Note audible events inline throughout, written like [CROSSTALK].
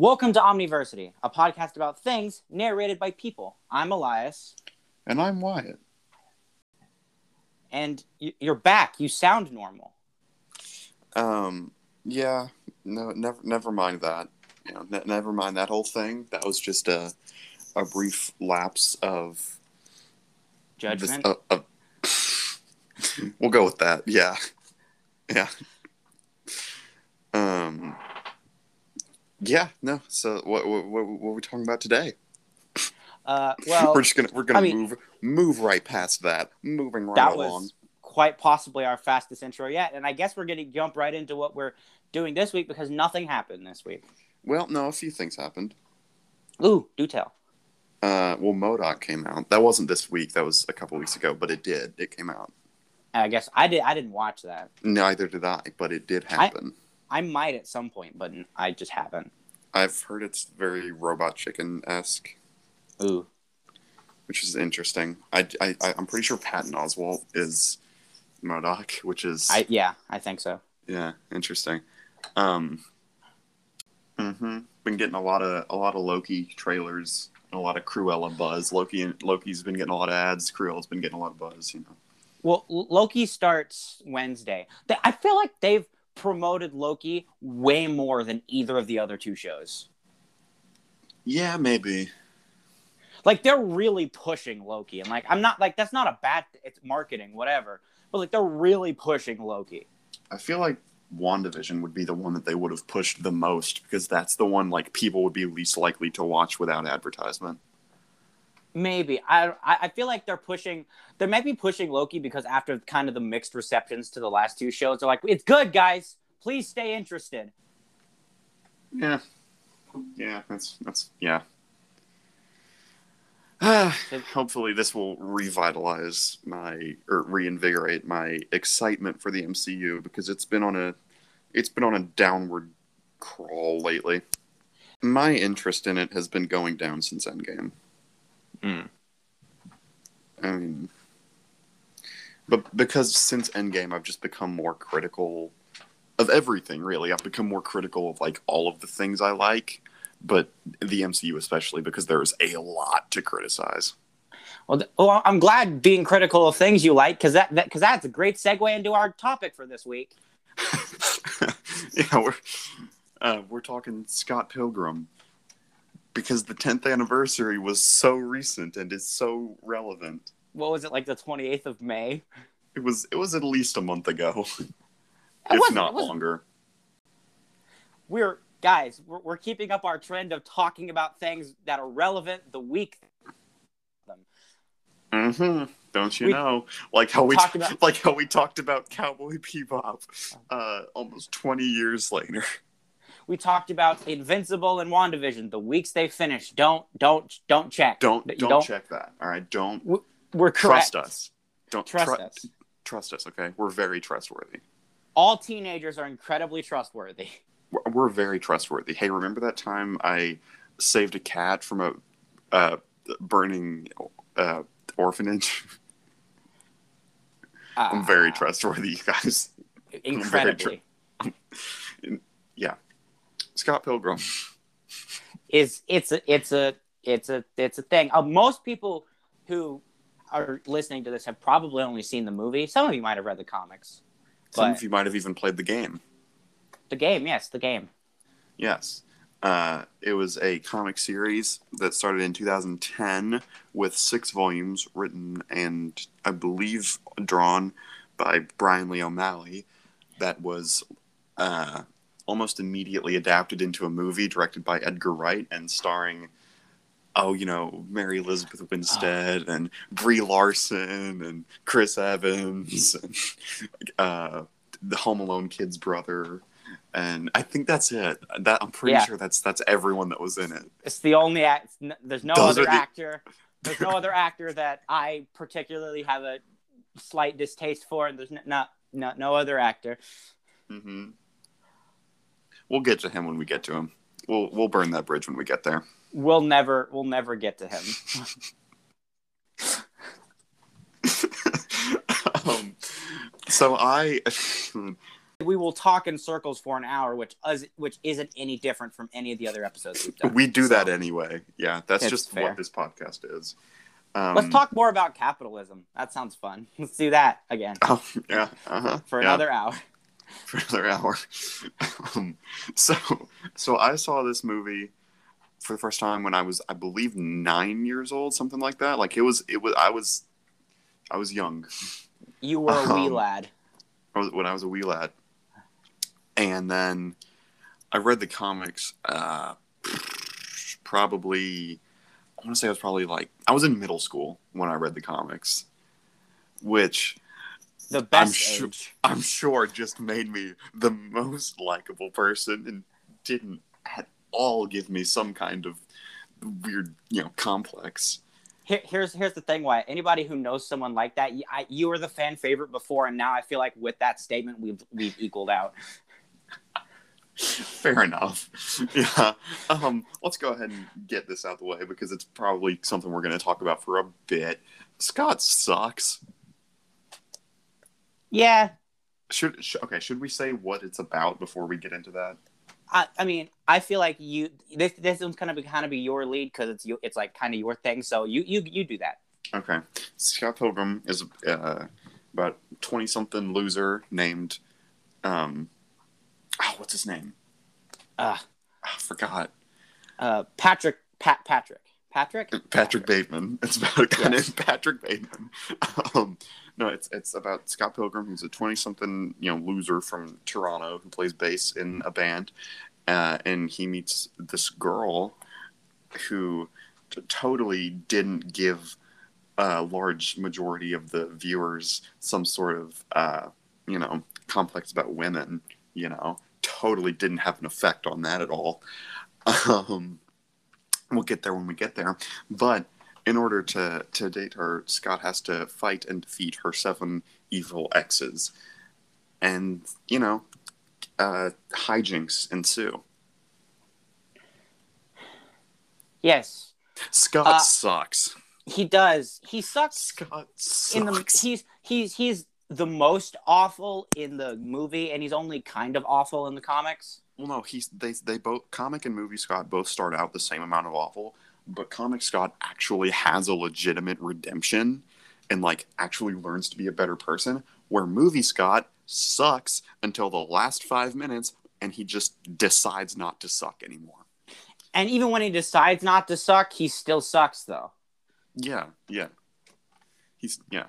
Welcome to Omniversity, a podcast about things narrated by people. I'm Elias, And I'm Wyatt. and you're back. You sound normal. Um, yeah, no, never, never mind that. You know, ne- never mind that whole thing. That was just a, a brief lapse of Judgment. This, uh, uh, [LAUGHS] we'll go with that. Yeah, yeah. Um, yeah. No. So, what, what, what, what are we talking about today? Uh, [LAUGHS] well, we're just gonna we're gonna I mean- move move right past that. Moving right that along. was quite possibly our fastest intro yet, and I guess we're going to jump right into what we're doing this week because nothing happened this week. Well, no, a few things happened. Ooh, do tell. Uh, well, MODOK came out. That wasn't this week. That was a couple weeks ago, but it did. It came out. I guess I did. I didn't watch that. Neither did I, but it did happen. I might at some point, but I just haven't. I've heard it's very Robot Chicken esque, Ooh, which is interesting. I, I, I- I'm pretty sure Patton Oswalt is MODOK, which is I yeah, I think so. yeah, interesting. Um, mm-hmm. Been getting a lot of a lot of Loki trailers, and a lot of Cruella buzz. Loki Loki's been getting a lot of ads. Cruella's been getting a lot of buzz. You know. Well, Loki starts Wednesday. I feel like they've promoted Loki way more than either of the other two shows. Yeah, maybe. Like they're really pushing Loki, and like I'm not like that's not a bad. It's marketing, whatever. But like they're really pushing Loki. I feel like WandaVision would be the one that they would have pushed the most because that's the one like people would be least likely to watch without advertisement. Maybe I I feel like they're pushing. They might be pushing Loki because after kind of the mixed receptions to the last two shows, they're like, "It's good, guys. Please stay interested." Yeah. Yeah, that's that's yeah. [SIGHS] [SIGHS] Hopefully this will revitalize my or reinvigorate my excitement for the MCU because it's been on a it's been on a downward crawl lately. My interest in it has been going down since Endgame. Mm. I mean, but because since Endgame, I've just become more critical of everything. Really, I've become more critical of like all of the things I like, but the MCU especially because there's a lot to criticize. Well, th- well, I'm glad being critical of things you like because that because that's a great segue into our topic for this week. [LAUGHS] yeah, we're uh, we're talking Scott Pilgrim because the 10th anniversary was so recent and is so relevant. What was it like the 28th of May? It was it was at least a month ago, [LAUGHS] if not longer. We're guys, we're, we're keeping up our trend of talking about things that are relevant the week. Them. hmm Don't you We- know? Like how we talked t- about- [LAUGHS] like how we talked about Cowboy Bebop, uh, almost 20 years later. We talked about Invincible and WandaVision the weeks they finished. Don't don't don't check. Don't You don't, check that. All right, don't We're correct. trust us. Don't Trust tru- us. Trust us. Okay, we're very trustworthy. All teenagers are incredibly trustworthy. We're, we're very trustworthy. Hey, remember that time I saved a cat from a uh, burning uh, orphanage? I'm very trustworthy, you guys. incredibly. Yeah, Scott Pilgrim. is it's a it's a it's a it's a thing. Uh, most people who are listening to this have probably only seen the movie. Some of you might have read the comics. Some of you might have even played the game. The game, yes, the game. Yes. Uh, it was a comic series that started in 2010 with six volumes written and I believe drawn by Brian Lee O'Malley. That was uh, almost immediately adapted into a movie directed by Edgar Wright and starring, oh, you know, Mary Elizabeth Winstead and Brie Larson and Chris Evans and uh, the Home Alone kid's brother and I think that's it. That I'm pretty Yeah. sure that's that's everyone that was in it. It's the only act. There's no Those other the- actor. There's no other actor that I particularly have a slight distaste for, and there's not no, no other actor. hmm We'll get to him when we get to him. We'll we'll burn that bridge when we get there. We'll never we'll never get to him. [LAUGHS] um, so I [LAUGHS] we will talk in circles for an hour, which is, which isn't any different from any of the other episodes we've done. We do So, that anyway. Yeah, that's just fair. what this podcast is. Um, Let's talk more about capitalism. That sounds fun. [LAUGHS] Let's do that again Oh, yeah. Uh-huh. for yeah. another hour. For another hour. [LAUGHS] um, so, so I saw this movie for the first time when I was, I believe, nine years old, something like that. Like it was, it was, I was, I was young You were a wee Um, lad. I was- when I was a wee lad, and then I read the comics. Uh, probably, I want to say I was probably like I was in middle school when I read the comics, which The best sure- age. I'm sure just made me the most likable person and didn't at all give me some kind of weird, you know, complex. Here, here's here's the thing. Why anybody who knows someone like that, you, I, you were the fan favorite before, and now I feel like with that statement, we've we've equaled out. Fair enough. [LAUGHS] Yeah. Um, let's go ahead and get this out the way because it's probably something we're going to talk about for a bit. Scott sucks. Yeah, Should, sh- okay? Should we say what it's about before we get into that? I, I mean, I feel like you this this one's gonna be kind of be your lead because it's you it's like kind of your thing. So you you you do that. Okay. Scott Pilgrim is uh, about twenty something loser named, um, oh, what's his name? Uh, I forgot. uh, Patrick Pat Patrick Patrick Patrick Bateman. It's about a guy Yes. named Patrick Bateman. [LAUGHS] Um, no, it's it's about Scott Pilgrim, who's a twenty-something you know loser from Toronto who plays bass in a band, uh, and he meets this girl who t- totally didn't give a large majority of the viewers some sort of uh, you know complex about women. You know, totally didn't have an effect on that at all. [LAUGHS] Um, we'll get there when we get there. But in order to to date her, Scott has to fight and defeat her seven evil exes, and you know, uh, hijinks ensue. Yes, Scott Uh, sucks. he does. He sucks Scott in the sucks. he's he's he's the most awful in the movie, and he's only kind of awful in the comics. Well, no, he's they they both comic and movie Scott both start out the same amount of awful, but comic Scott actually has a legitimate redemption and like actually learns to be a better person. Where movie Scott sucks until the last five minutes, and he just decides not to suck anymore. And even when he decides not to suck, he still sucks though. Yeah, yeah. He's yeah.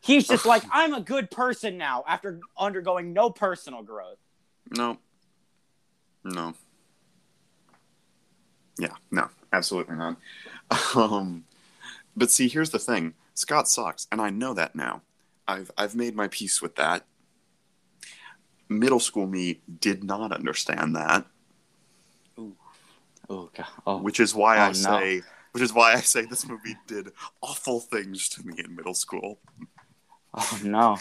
He's just [LAUGHS] like, I'm a good person now after undergoing no personal growth. No. No. Yeah, no, absolutely not. [LAUGHS] Um, but see, here's the thing: Scott sucks, and I know that now. I've I've made my peace with that. Middle school me did not understand that, Oh god. Oh. which is why Oh, I no. say, which is why I say this movie did awful things to me in middle school. Oh no.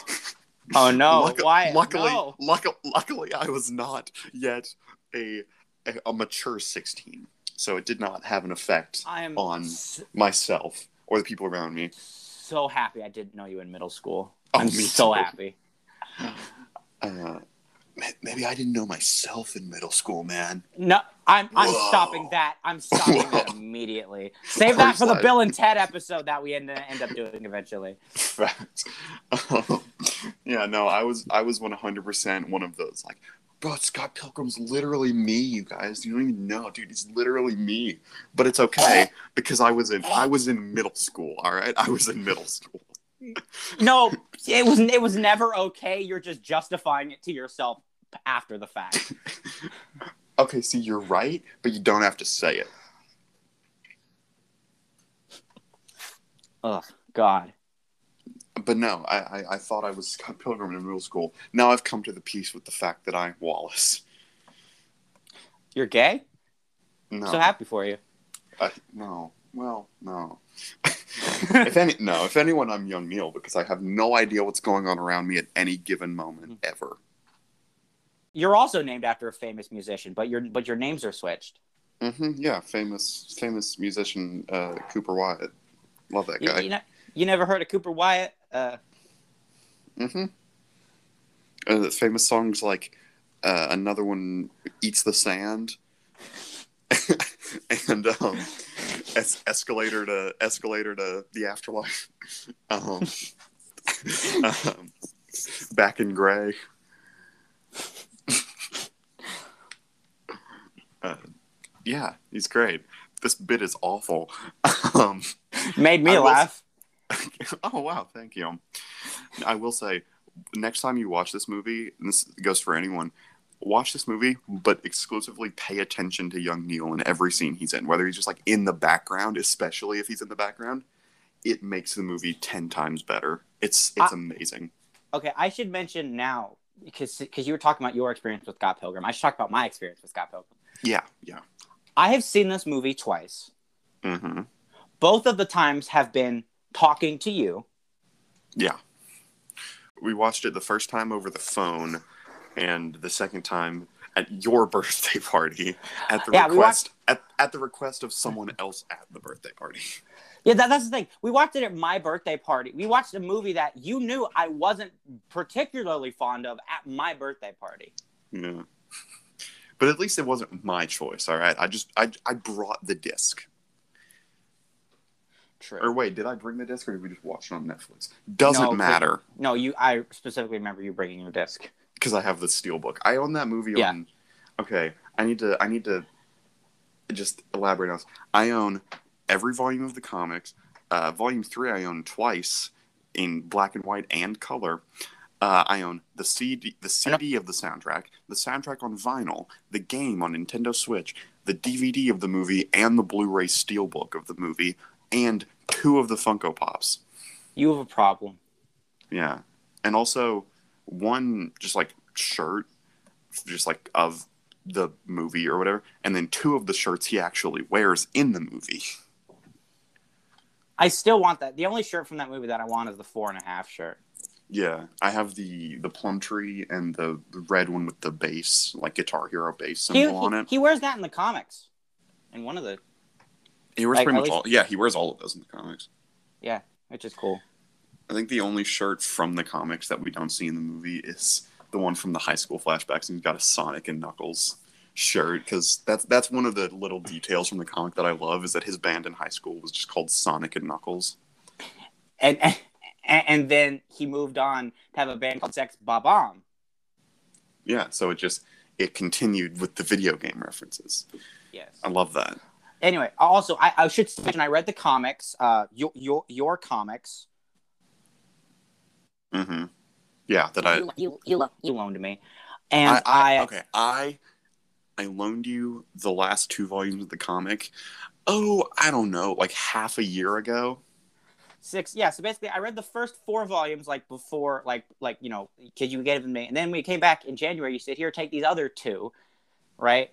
Oh no. [LAUGHS] Luck- Why? Luckily, No. luck- luckily, I was not yet a, a a mature sixteen, so it did not have an effect I am on s- myself or the people around me. so happy I didn't know you in middle school. Oh, I'm so too. happy. Uh, maybe I didn't know myself in middle school, man. No, I'm I'm Whoa. stopping that. I'm stopping that immediately. Save that for the Bill and Ted episode that we end, end up doing eventually. Fact. Um, [LAUGHS] yeah, no, I was I was one hundred percent one of those like. Bro, Scott Pilgrim's literally me, you guys. You don't even know, dude. He's literally me. But it's okay because I was in I was in middle school. All right, I was in middle school. No, it was it was never okay. You're just justifying it to yourself after the fact. [LAUGHS] Okay, see, you're right, but you don't have to say it. Ugh, God. But no, I, I, I thought I was [LAUGHS] Scott Pilgrim in middle school. Now I've come to the peace with the fact that I'm Wallace. You're gay? No, So happy for you. I, no. Well, no. [LAUGHS] if any, no. If anyone, I'm young Neil because I have no idea what's going on around me at any given moment ever. You're also named after a famous musician, but your but your names are switched. hmm Yeah, famous, famous musician uh, Cooper Wyatt. Love that guy. you, know, you never heard of Cooper Wyatt? Uh, hmm Uh, famous songs like uh, another one, "Eats the Sand," [LAUGHS] and um, es- escalator to escalator to the afterlife. [LAUGHS] Um, [LAUGHS] um, back in gray. uh, yeah, he's great. This bit is awful. Um, Made me I laugh. [LAUGHS] oh wow, thank you. I will say, next time you watch this movie, and this goes for anyone, watch this movie, but exclusively pay attention to young Neil in every scene he's in, whether he's just like in the background, especially if he's in the background. It makes the movie ten times better. It's it's I- amazing. Okay, I should mention now because because you were talking about your experience with Scott Pilgrim. I should talk about my experience with Scott Pilgrim. Yeah, yeah. I have seen this movie twice. hmm Both of the times have been talking to you. Yeah. We watched it the first time over the phone, and the second time at your [LAUGHS] birthday party at the Yeah, request at, at the request of someone else at the birthday party. Yeah, that, that's the thing. We watched it at my birthday party. We watched a movie that you knew I wasn't particularly fond of at my birthday party. Yeah. But at least it wasn't my choice, all right? I just I I brought the disc. True. Or wait, did I bring the disc or did we just watch it on Netflix? Doesn't No, matter No, you. I specifically remember you bringing your disc. because I have the steelbook. I own that movie Yeah. on Okay, I need to I need to just elaborate on this. I own every volume of the comics. Uh, volume 3 I own twice in black and white and color. Uh, I own the CD, the CD of the soundtrack, the soundtrack on vinyl, the game on Nintendo Switch, the DVD of the movie, and the Blu-ray steelbook of the movie, and two of the Funko Pops. You have a problem. Yeah, and also one just like shirt, just like of the movie or whatever, and then two of the shirts he actually wears in the movie. I still want that. The only shirt from that movie that I want is the four and a half shirt. Yeah, I have the the Plumtree and the, red one with the bass, like Guitar Hero bass He, symbol on it. he wears that in the comics. In one of the, He wears like, pretty much least- all. Yeah, he wears all of those in the comics. yeah, which is cool. I think the only shirt from the comics that we don't see in the movie is the one from the high school flashbacks, and he's got a Sonic and Knuckles shirt because that's that's one of the little details from the comic that I love is that his band in high school was just called Sonic and Knuckles. And, and and then he moved on to have a band called Sex Bob-omb. Yeah, so it just it continued with the video game references. Yes. I love that. Anyway, also I, I should mention I read the comics. Uh, your your your comics. Mm-hmm. Yeah, that I you you you, lo- you loaned me, and I, I, I, okay I I loaned you the last two volumes of the comic. Oh, I don't know, like half a year ago. six yeah so basically i read the first four volumes like before like like you know because you gave them to me and then we came back in january you said here take these other two right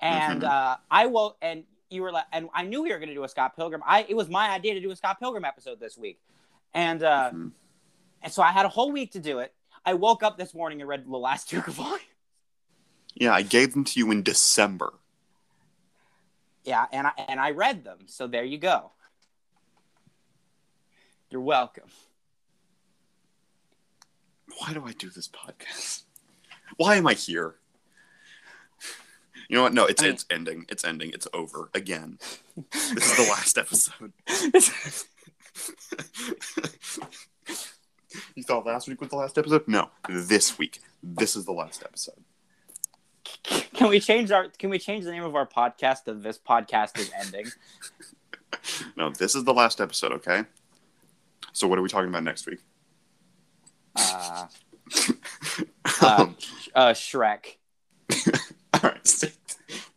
and Mhm. uh i will and you were like and i knew we were going to do a scott pilgrim i it was my idea to do a scott pilgrim episode this week and uh Mhm. and so i had a whole week to do it i woke up this morning and read the last two volumes Yeah, I gave them to you in December. yeah and i and i read them so there you go you're welcome Why do I do this podcast? Why am I here? You know what? No, it's I mean- it's ending. It's ending. It's over again. This is the last episode. [LAUGHS] you thought last week was the last episode? No, this week. This is the last episode. can we change our can we change the name of our podcast to this podcast is ending [LAUGHS] No, this is the last episode. Okay. So what are we talking about next week? uh, uh, [LAUGHS] Um, uh, Shrek. all right.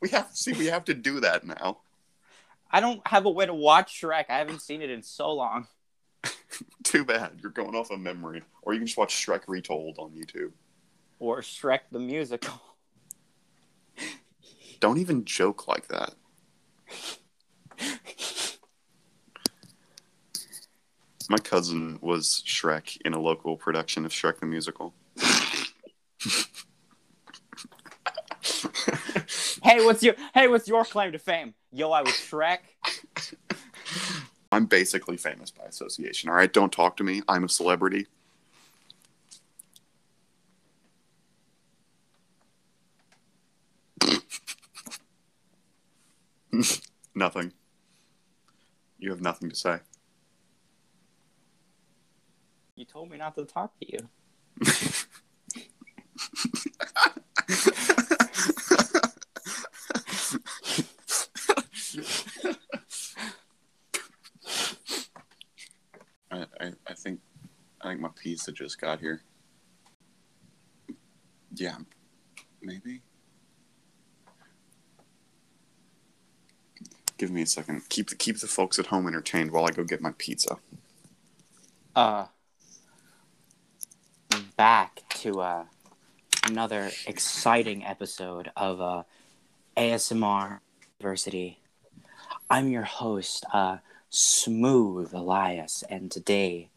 We have to see. We have to do that now. I don't have a way to watch Shrek. I haven't seen it in so long. [LAUGHS] Too bad. You're going off of memory. Or you can just watch Shrek Retold on YouTube. Or Shrek the musical. [LAUGHS] Don't even joke like that. [LAUGHS] My cousin was Shrek in a local production of Shrek the Musical. hey, what's your hey, what's your claim to fame? Yo, I was Shrek. I'm basically famous by association. All right, don't talk to me. I'm a celebrity. [LAUGHS] nothing. You have nothing to say. You told me not to talk to you. [LAUGHS] My pizza just got here. Yeah, maybe. Give me a second. Keep the keep the folks at home entertained while I go get my pizza. Uh, back to uh, another exciting episode of uh, ASMR University. I'm your host, uh, Smooth Elias, and today,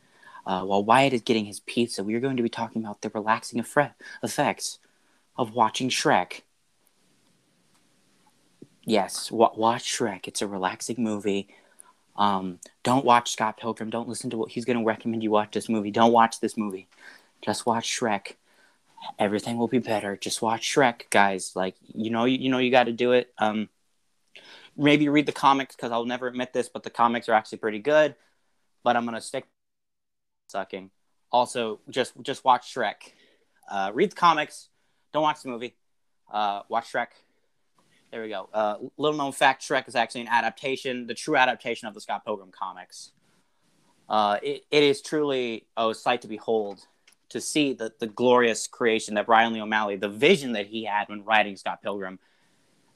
uh, while Wyatt is getting his pizza, we are going to be talking about the relaxing effre- effects of watching Shrek. Yes, wa watch Shrek. It's a relaxing movie. Um, don't watch Scott Pilgrim. Don't listen to what he's going to recommend you watch this movie. Don't watch this movie. Just watch Shrek. Everything will be better. Just watch Shrek, guys. Like you know, you, you know, you got to do it. Um, maybe read the comics because I'll never admit this, but the comics are actually pretty good. But I'm gonna stick sucking. Also, just just watch Shrek. Uh, read the comics. Don't watch the movie. Uh, watch Shrek. There we go. Uh, little known fact: Shrek is actually an adaptation, the true adaptation of the Scott Pilgrim comics. Uh, it, it is truly a sight to behold to see the, the glorious creation that Brian Lee O'Malley, the vision that he had when writing Scott Pilgrim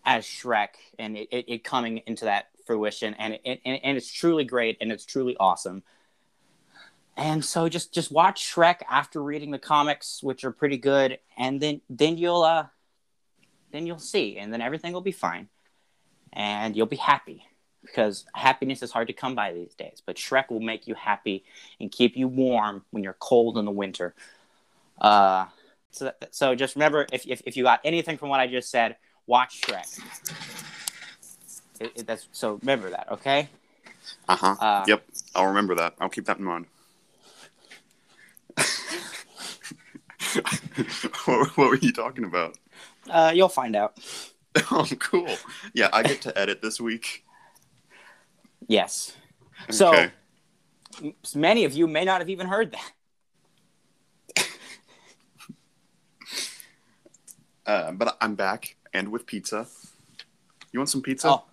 as Shrek, and it, it, it coming into that fruition, and it, and, and it's truly great and it's truly awesome. And so just just watch Shrek after reading the comics, which are pretty good, and then then you'll uh then you'll see, and then everything will be fine, and you'll be happy because happiness is hard to come by these days. But Shrek will make you happy and keep you warm when you're cold in the winter. Uh, so that, so just remember, if, if if you got anything from what I just said, watch Shrek. It, it, that's so remember that, okay? Uh-huh. Uh, yep, I'll remember that. I'll keep that in mind. [LAUGHS] what, what were you talking about? Uh, you'll find out. [LAUGHS] Oh, cool. Yeah, I get to edit this week. Yes. So Okay. m- many of you may not have even heard that. [LAUGHS] Uh, but I'm back and with pizza. You want some pizza? Oh,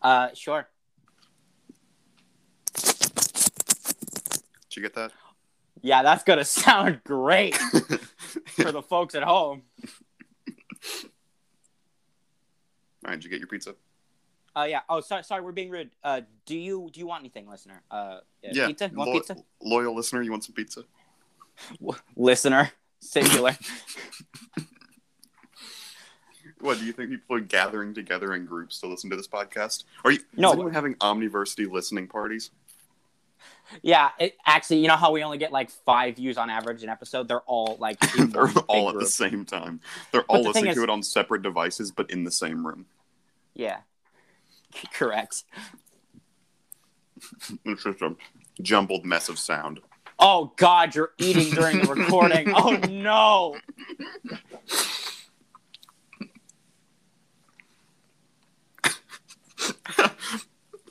uh, sure. Did you get that? Yeah, that's gonna [LAUGHS] sound great for the folks at home. All right, did you get your pizza? Uh, yeah. Oh, sorry, sorry, we're being rude. Uh, do you do you want anything, listener? Uh, Yeah. pizza. You want Lo- pizza? Loyal listener, you want some pizza? Listener, singular. [LAUGHS] What do you think people are gathering together in groups to listen to this podcast? Are you No. is anyone having Omniversity listening parties? Yeah. It, actually, you know how we only get like five views on average an episode? They're all like [LAUGHS] They're all at group. the same time. They're all the listening is- to it on separate devices, but in the same room. Yeah. [LAUGHS] Correct. [LAUGHS] It's just a jumbled mess of sound. Oh God, you're eating during the recording. Oh no.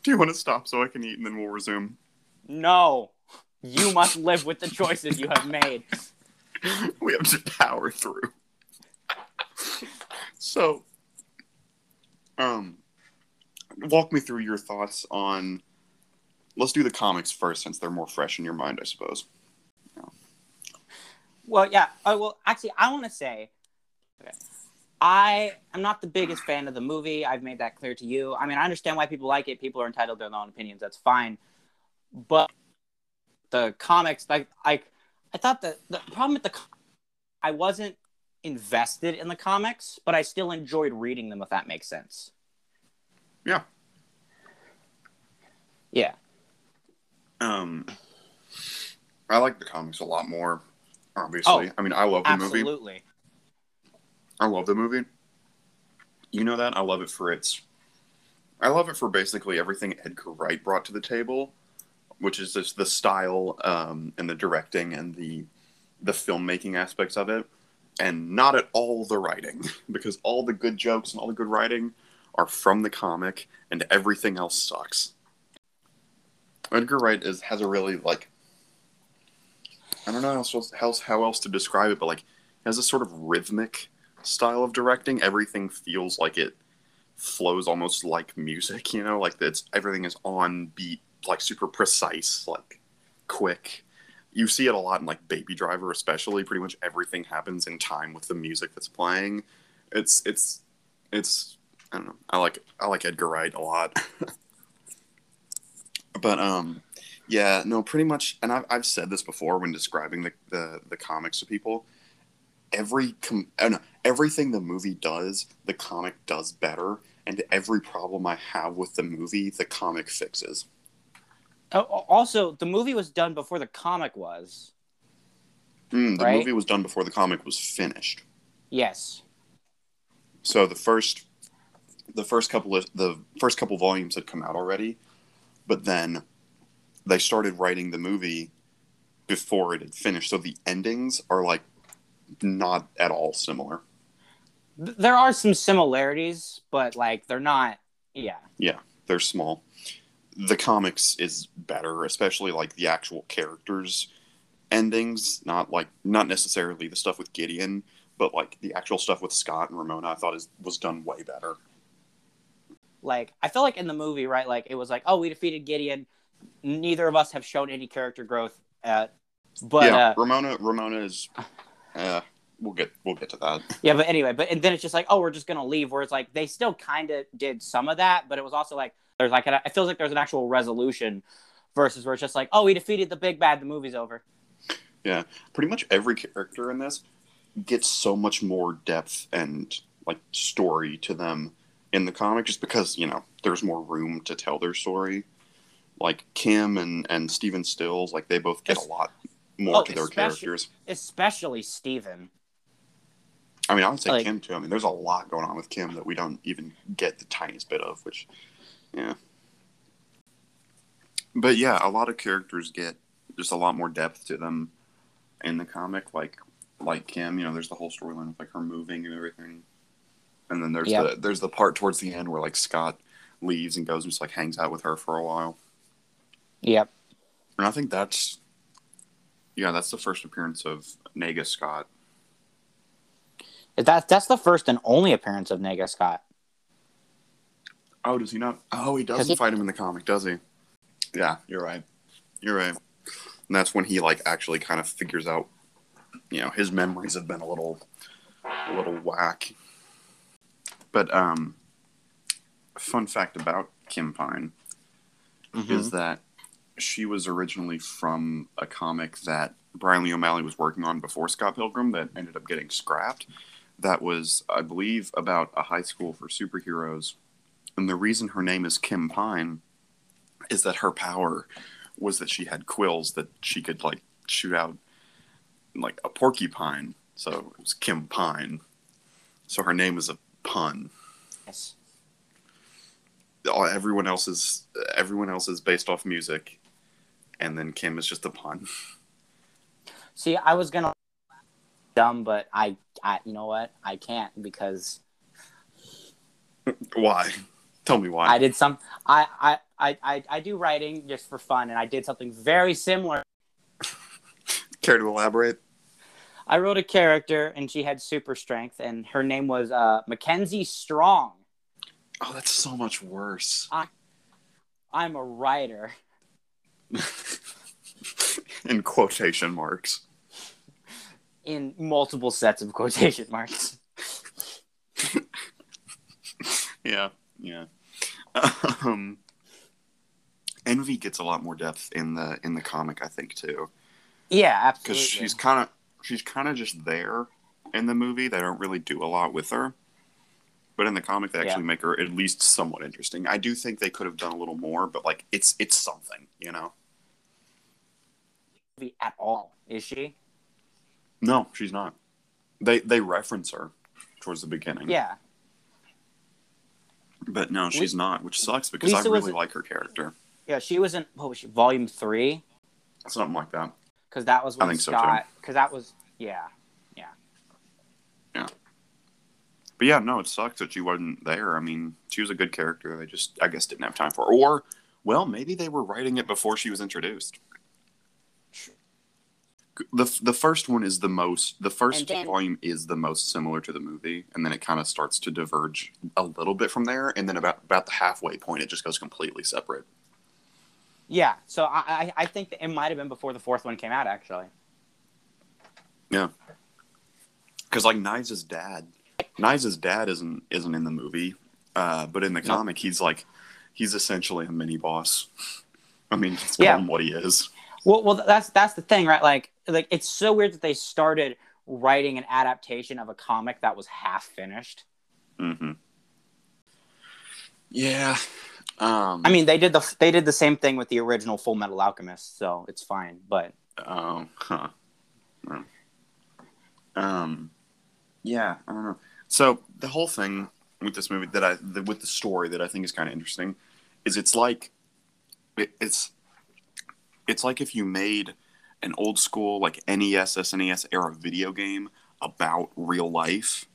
Do you want to stop so I can eat and then we'll resume? No. You must live with the choices you have made. [LAUGHS] we have to power through. so, um, walk me through your thoughts on. Let's do the comics first, since they're more fresh in your mind, I suppose. Well, yeah. Oh, well, actually, I want to say, okay, I am not the biggest fan of the movie. I've made that clear to you. I mean, I understand why people like it. People are entitled to their own opinions. That's fine. But the comics, like, I, I thought that the problem with the, I wasn't invested in the comics, but I still enjoyed reading them. If that makes sense. Yeah. Yeah. Um, I like the comics a lot more. Obviously, Oh, I mean, I love the movie. Absolutely. I love the movie. You know that I love it for its. I love it for basically everything Edgar Wright brought to the table, which is just the style um, and the directing and the the filmmaking aspects of it, and not at all the writing, [LAUGHS] because all the good jokes and all the good writing are from the comic, and everything else sucks. Edgar Wright is has a really like I don't know how else, how, else to describe it, but like has a sort of rhythmic style of directing. Everything feels like it flows almost like music, you know, like it's everything is on beat, like super precise, like quick. You see it a lot in like Baby Driver, especially. Pretty much everything happens in time with the music that's playing. It's it's it's I don't know. I like I like Edgar Wright a lot. [LAUGHS] but um yeah, no, pretty much and I've I've said this before when describing the the, the comics to people. Every com- oh no, everything the movie does, the comic does better, and every problem I have with the movie, the comic fixes. Oh, also, the movie was done before the comic was. Mm, the Right? movie was done before the comic was finished. Yes. So the first, the first couple of the first couple volumes had come out already, but then they started writing the movie before it had finished. So the endings are like not at all similar. There are some similarities, but like they're not. Yeah. Yeah, they're small. The comics is better, especially like the actual characters endings, not like not necessarily the stuff with Gideon, but like the actual stuff with Scott and Ramona I thought is was done way better. Like I feel like in the movie, right? Like it was like, oh, we defeated Gideon. Neither of us have shown any character growth. At, but yeah, uh, Ramona Ramona is uh we'll get we'll get to that. yeah, but anyway, but and then it's just like, oh, we're just gonna leave. Where it's like they still kind of did some of that, but it was also like there's like it feels like there's an actual resolution versus where it's just like, oh, we defeated the big bad. The movie's over. Yeah. Pretty much every character in this gets so much more depth and like story to them in the comic just because, you know, there's more room to tell their story. Like Kim and and Steven Stills, like they both get a lot more Oh, to their characters. Especially Steven. I mean, I would say like- Kim too. I mean, there's a lot going on with Kim that we don't even get the tiniest bit of, which, yeah. But yeah, a lot of characters get just a lot more depth to them in the comic. Like, like Kim, you know, there's the whole storyline of like her moving and everything, and then there's the there's the part towards the end where like Scott leaves and goes and just like hangs out with her for a while. Yep. And I think that's, yeah, that's the first appearance of Nega Scott. That that's the first and only appearance of Nega Scott. Oh, does he not? Oh, he doesn't he- fight him in the comic, does he? Yeah, you're right. You're right. And that's when he like actually kind of figures out, you know, his memories have been a little, a little whack. But um, fun fact about Kim Pine Mm-hmm. is that she was originally from a comic that Brian Lee O'Malley was working on before Scott Pilgrim that ended up getting scrapped. That was, I believe, about a high school for superheroes. And the reason her name is Kim Pine is that her power was that she had quills that she could like shoot out like a porcupine. So it was Kim Pine. So her name is a pun Yes. all everyone else is everyone else is based off music and then kim is just a pun See, I was gonna dumb, but I, I, you know what? I can't because [LAUGHS] why tell me why I did some. I, I, I, I, do writing just for fun, and I did something very similar. care to elaborate I wrote a character, and she had super strength, and her name was uh, Mackenzie Strong. oh that's so much worse I, I'm a writer. [LAUGHS] in quotation marks In multiple sets of quotation marks. [LAUGHS] yeah yeah. [LAUGHS] Um envy gets a lot more depth in the in the comic i think too. Yeah, absolutely. because she's kind of she's kind of just there in the movie. They don't really do a lot with her. But in the comic they Yeah. actually make her at least somewhat interesting. I do think they could have done a little more but like it's it's something you know? At all, is she? no she's not. They they reference her towards the beginning. Yeah. But no she's not which sucks because Lisa i really like her character Yeah, she was in what was she, volume three? something like that Because that was when think so, too. Scott. Because that was yeah, yeah, yeah. But yeah, no, it sucks that she wasn't there. I mean, she was a good character. They just, I guess, didn't have time for her. Or, well, maybe they were writing it before she was introduced. The, the first one is the most, the first then- volume is the most similar to the movie. And then it kind of starts to diverge a little bit from there. And then about, about the halfway point, it just goes completely separate. Yeah, so I I, I think that it might have been before the fourth one came out actually. Yeah. Because like Knives' dad, Knives' dad isn't isn't in the movie, uh, but in the No. comic, he's like he's essentially a mini boss. I mean, it's Yeah. him what he is. Well, well, that's that's the thing, right? Like, like it's so weird that they started writing an adaptation of a comic that was half finished. hmm Yeah. Um, I mean, they did the they did the same thing with the original Full Metal Alchemist, so it's fine. But Oh, huh. Um, yeah, I don't know. So the whole thing with this movie that I, the, with the story that I think is kind of interesting, is it's like, it, it's, it's like if you made an old school like NES, SNES era video game about real life,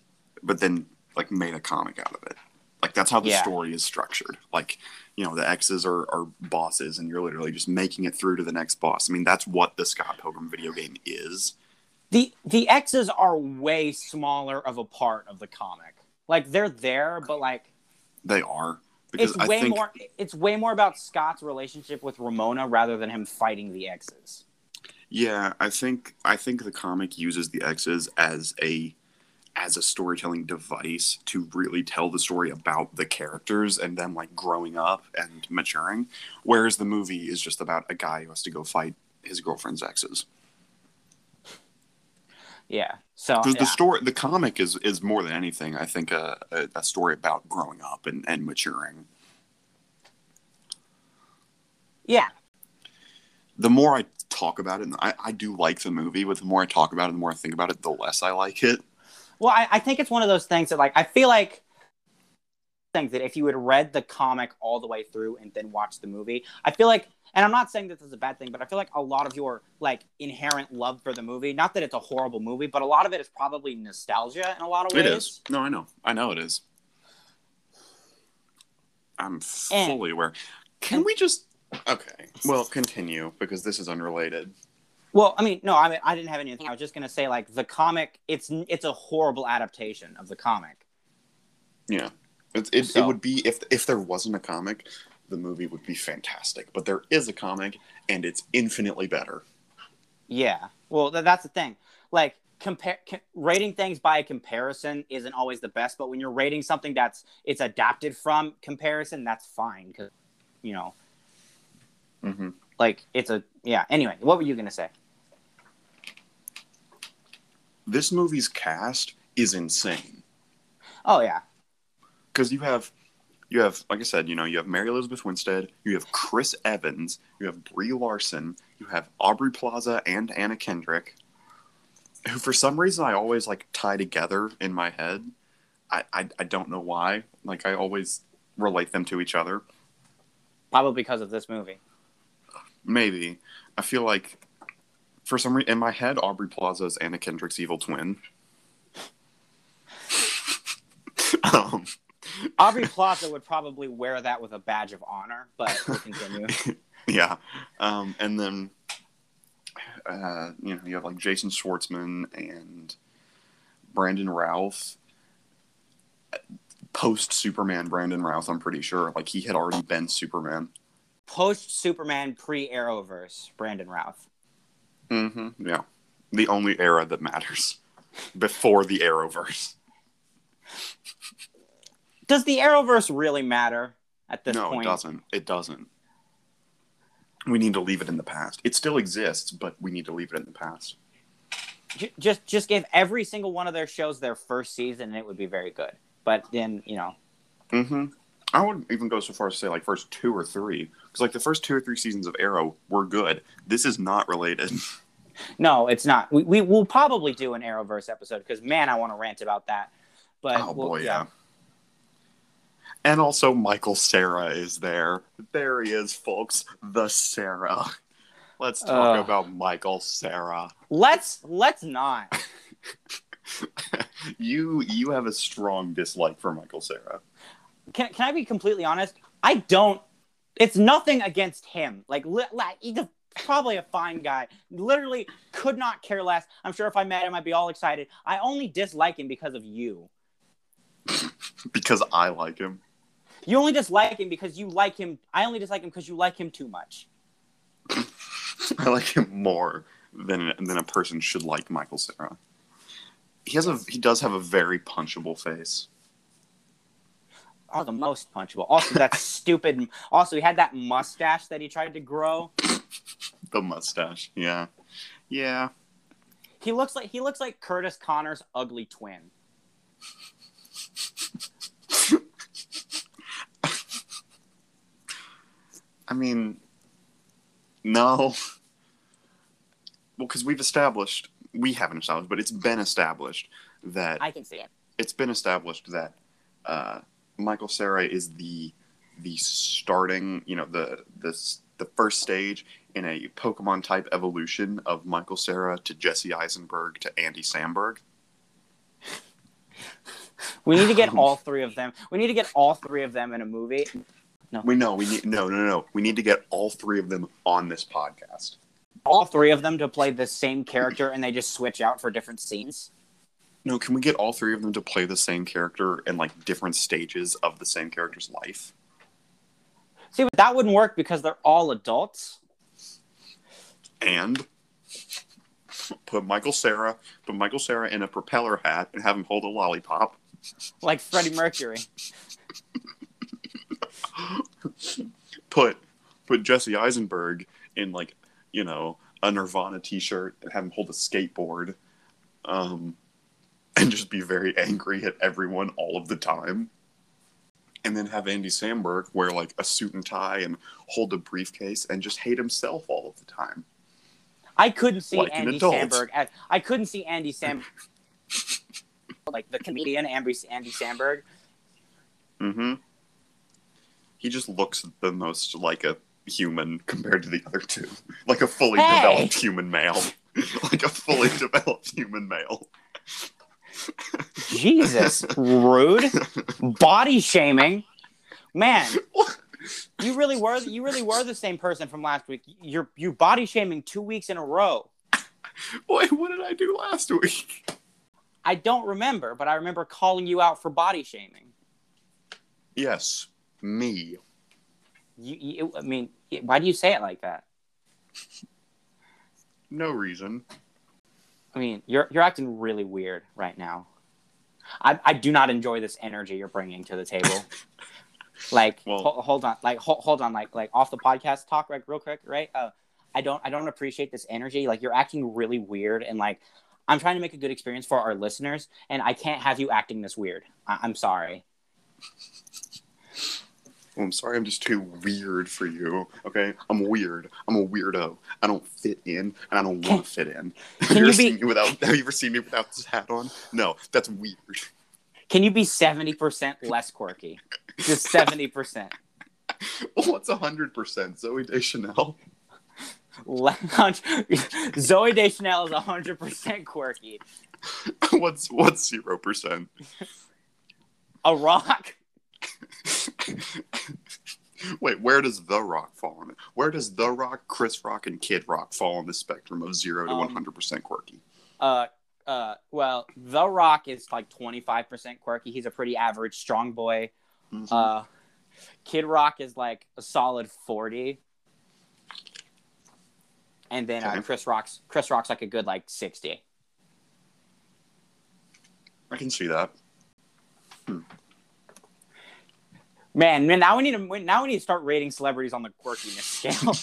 but then like made a comic out of it. Like that's how the Yeah. story is structured. Like, you know, the X's are, are bosses and you're literally just making it through to the next boss. I mean, that's what the Scott Pilgrim video game is. the the X's are way smaller of a part of the comic. Like they're there, but like They are. Because it's I way think more it's way more about Scott's relationship with Ramona rather than him fighting the exes. Yeah, I think I think the comic uses the exes as a as a storytelling device to really tell the story about the characters and them like growing up and maturing, whereas the movie is just about a guy who has to go fight his girlfriend's exes. Yeah. So yeah. the story, the comic is is more than anything, I think, a, a, a story about growing up and, and maturing. yeah. The more I talk about it, and I, I do like the movie, but the more I talk about it, the more I think about it, the less I like it. Well, I, I think it's one of those things that like I feel like things that if you had read the comic all the way through and then watched the movie, I feel like and I'm not saying that this is a bad thing, but I feel like a lot of your like inherent love for the movie, not that it's a horrible movie, but a lot of it is probably nostalgia in a lot of ways. It is. No, I know. I know it is. I'm fully aware. Can we just Okay. Well, continue because this is unrelated. Well, I mean, no, I mean, I didn't have anything. I was just gonna say, like, the comic, it's it's a horrible adaptation of the comic. Yeah. It, it, So- it would be if if there wasn't a comic, the movie would be fantastic. But there is a comic and it's infinitely better. Yeah. Well, th- that's the thing. Like, compare c- rating things by comparison isn't always the best, but when you're rating something that's it's adapted from comparison, that's fine because you know, Mm-hmm. like it's a yeah. Anyway, what were you gonna say? This movie's cast is insane. Oh yeah, because you have you have like I said, you know, you have Mary Elizabeth Winstead, you have Chris Evans, you have Brie Larson, you have Aubrey Plaza and Anna Kendrick, who for some reason I always like tie together in my head. I I, I don't know why. Like I always relate them to each other. probably because of this movie. Maybe I feel like for some reason in my head, Aubrey Plaza is Anna Kendrick's evil twin. [LAUGHS] um, Aubrey Plaza would probably wear that with a badge of honor, but we'll continue. [LAUGHS] yeah. Um, and then uh, you know you have like jason schwartzman and brandon routh. Post superman brandon routh i'm pretty sure. Like he had already been superman. Post Superman, pre Arrowverse, Brandon Routh. Mm hmm. yeah. The only era that matters. [LAUGHS] Before the arrowverse Does the Arrowverse really matter at this no point? No, it doesn't it doesn't we need to leave it in the past it still exists but we need to leave it in the past just just give every single one of their shows their first season and it would be very good but then you know Mm-hmm. I would even go so far as to say like first two or three, because like the first two or three seasons of Arrow were good. This is not related. [LAUGHS] no it's not we, we will probably do an arrowverse episode because man i want to rant about that but oh we'll- boy, yeah. And also Michael Cera is there. There he is, folks. The Cera. Let's talk Ugh. about Michael Cera. let's let's not [LAUGHS] you you have a strong dislike for Michael Cera. Can can I be completely honest? I don't. It's nothing against him. Like, li- like he's a, probably a fine guy. Literally, could not care less. I'm sure if I met him, I'd be all excited. I only dislike him because of you. [LAUGHS] because I like him. You only dislike him because you like him. I only dislike him because you like him too much. [LAUGHS] I like him more than than a person should like Michael Cera. He has a he does have a very punchable face. Oh, the most punchable. Also, that [LAUGHS] stupid. Also, he had that mustache that he tried to grow. [LAUGHS] The mustache, yeah, yeah. He looks like he looks like Curtis Conner's ugly twin. I mean, no. [LAUGHS] Well, because we've established, we haven't established, but it's been established that I can see it. it's been established that uh, Michael Cera is the the starting, you know, the the the first stage in a Pokemon type evolution of Michael Cera to Jesse Eisenberg to Andy Samberg. We need to get [LAUGHS] all three of them. We need to get all three of them in a movie. We know we need no no no. We need to get all three of them on this podcast. All three of them to play the same character, and they just switch out for different scenes. No, can we get all three of them to play the same character in like different stages of the same character's life? See, but that wouldn't work because they're all adults. And put Michael Cera, put Michael Cera in a propeller hat and have him hold a lollipop. like Freddie Mercury. [LAUGHS] Put put Jesse Eisenberg in like, you know, a Nirvana t shirt and have him hold a skateboard. Um and just be very angry at everyone all of the time. And then have Andy Samberg wear like a suit and tie and hold a briefcase and just hate himself all of the time. I couldn't see Like Andy adult. Samberg. As, I couldn't see Andy Sam, [LAUGHS] like the comedian Andy Andy Samberg. Mm-hmm. He just looks the most like a human compared to the other two. [LAUGHS] Like a fully Hey! developed human male. [LAUGHS] like a fully developed human male. Jesus, rude, body shaming, man. [LAUGHS] You really were you really were the same person from last week. You're you body shaming two weeks in a row. Wait, what did I do last week? I don't remember, but I remember calling you out for body shaming. Yes, me. You, you I mean, why do you say it like that? No reason. I mean, you're you're acting really weird right now. I I do not enjoy this energy you're bringing to the table. [LAUGHS] like, Well- ho- hold on, like ho- hold on, like like off the podcast talk, like real quick, right? Uh, I don't I don't appreciate this energy. Like, you're acting really weird, and like, I'm trying to make a good experience for our listeners, and I can't have you acting this weird. I- I'm sorry. Oh, I'm sorry, I'm just too weird for you. Okay, I'm weird. I'm a weirdo. I don't fit in, and I don't want to fit in. Have can you, you ever be- seen me without? Have you ever seen me without this hat on? No, that's weird. Can you be seventy percent less quirky? Just seventy percent. [LAUGHS] What's hundred percent? Zooey Deschanel. [LAUGHS] Zooey Deschanel is hundred percent quirky. [LAUGHS] what's what's zero percent? A rock. [LAUGHS] Wait, where does The Rock fall on it? Where does The Rock, Chris Rock, and Kid Rock fall on the spectrum of zero to Um, one hundred percent quirky? Uh, uh, well, The Rock is like 25% quirky. He's a pretty average strong boy. Mhm. Uh, Kid Rock is like a solid 40. And then uh, Chris Rock's Chris Rock's like a good like 60. I can see that. Man, man, now we need to now we need to start rating celebrities on the quirkiness scale.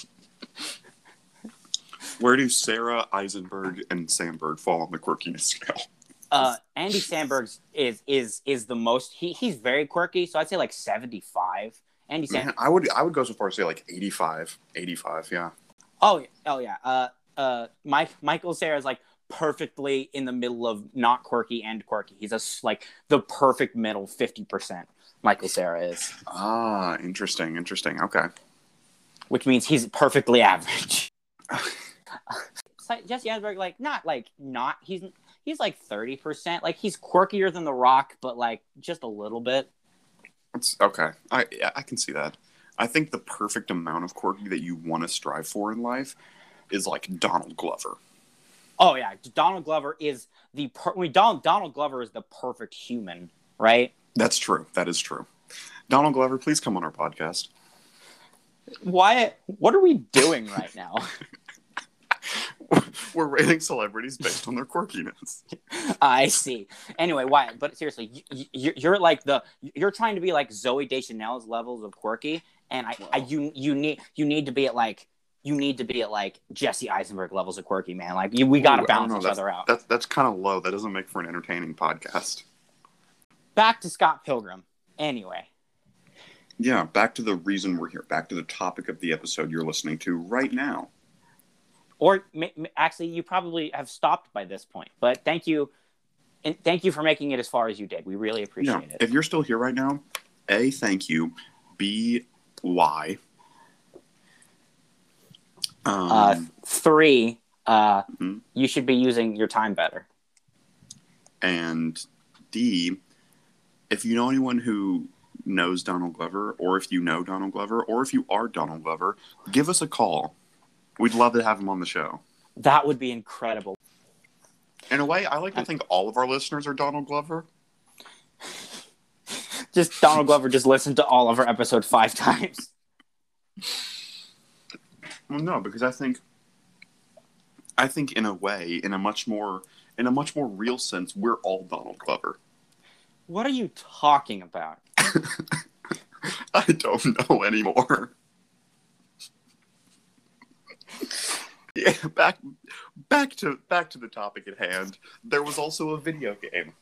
[LAUGHS] Where do Cera Eisenberg and Samberg fall on the quirkiness scale? uh, Andy Samberg's is is is the most he he's very quirky, so I'd say like 75. Andy Sand Man, I would I would go so far as to say like 85. 85, yeah. Oh, yeah. oh yeah. Uh, uh, Mike Michael Cera is like perfectly in the middle of not quirky and quirky. He's a s like the perfect middle, fifty percent. Michael Cera is, Ah, interesting, interesting. Okay. which means he's perfectly average. [LAUGHS] Jesse Eisenberg, like not like not he's he's like thirty percent. Like he's quirkier than The Rock, but like just a little bit. It's okay. I I can see that. I think the perfect amount of quirky that you want to strive for in life is like Donald Glover. Oh yeah, Donald Glover is the per- I mean, Donald Donald Glover is the perfect human, right? That's true. That is true. Donald Glover, please come on our podcast. Why? What are we doing right now? [LAUGHS] [LAUGHS] We're rating celebrities based on their quirkiness. I see. Anyway, why? But seriously, you, you're like the you're trying to be like Zooey Deschanel's levels of quirky, and I, I you you need you need to be at like you need to be at like Jesse Eisenberg levels of quirky, man. Like you, we got to Ooh, I don't balance know, each other out. That's that's kind of low. That doesn't make for an entertaining podcast. Back to Scott Pilgrim. Anyway, Yeah, back to the reason we're here. Back to the topic of the episode you're listening to right now. or actually, you probably have stopped by this point. But thank you, and thank you for making it as far as you did. We really appreciate Yeah, it. if you're still here right now, A, thank you. B, why? Um, uh, three, uh, Mhm. you should be using your time better. and D, if you know anyone who knows Donald Glover, or if you know Donald Glover, or if you are Donald Glover, give us a call. We'd love to have him on the show. That would be incredible. In a way, I like to think all of our listeners are Donald Glover. [LAUGHS] Just Donald Glover just listened to all of our episode five times. Well, no, because I think, I think in a way, in a much more, in a much more real sense, we're all Donald Glover. What are you talking about? [LAUGHS] I don't know anymore. [LAUGHS] yeah, back, back to back to the topic at hand. There was also a video game.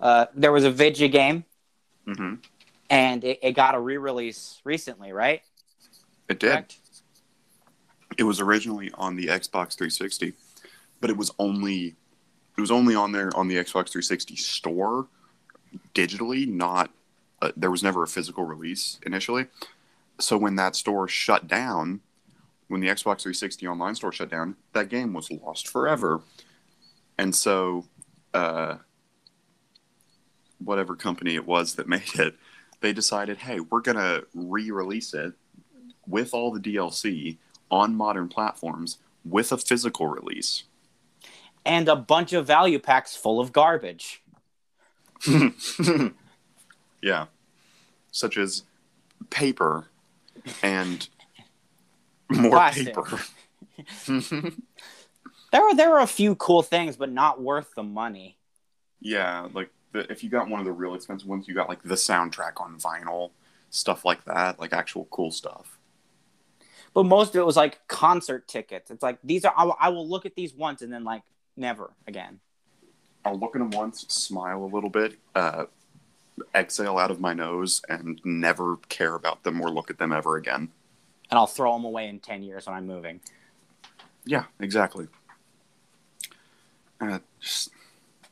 Uh, there was a video game, hmm and it, it got a re-release recently, right? It did. Correct? It was originally on the Xbox 360, but it was only it was only on there on the Xbox 360 store digitally. Not uh, there was never a physical release initially. So when that store shut down, when the Xbox 360 online store shut down, that game was lost forever. And so, uh, whatever company it was that [LAUGHS] made it, they decided, hey, we're gonna re-release it with all the DLC on modern platforms with a physical release. And a bunch of value packs full of garbage. [LAUGHS] yeah. Such as paper and more Plastic. paper. [LAUGHS] [LAUGHS] There were there were a few cool things, but not worth the money. yeah, like the, if you got one of the real expensive ones, you got like the soundtrack on vinyl, stuff like that, like actual cool stuff. But most of it was like concert tickets. It's like these are I I will look at these once and then like never again. I'll look at them once, smile a little bit, uh, exhale out of my nose, and never care about them or look at them ever again. And I'll throw them away in ten years when I'm moving. Yeah, exactly. Uh, just,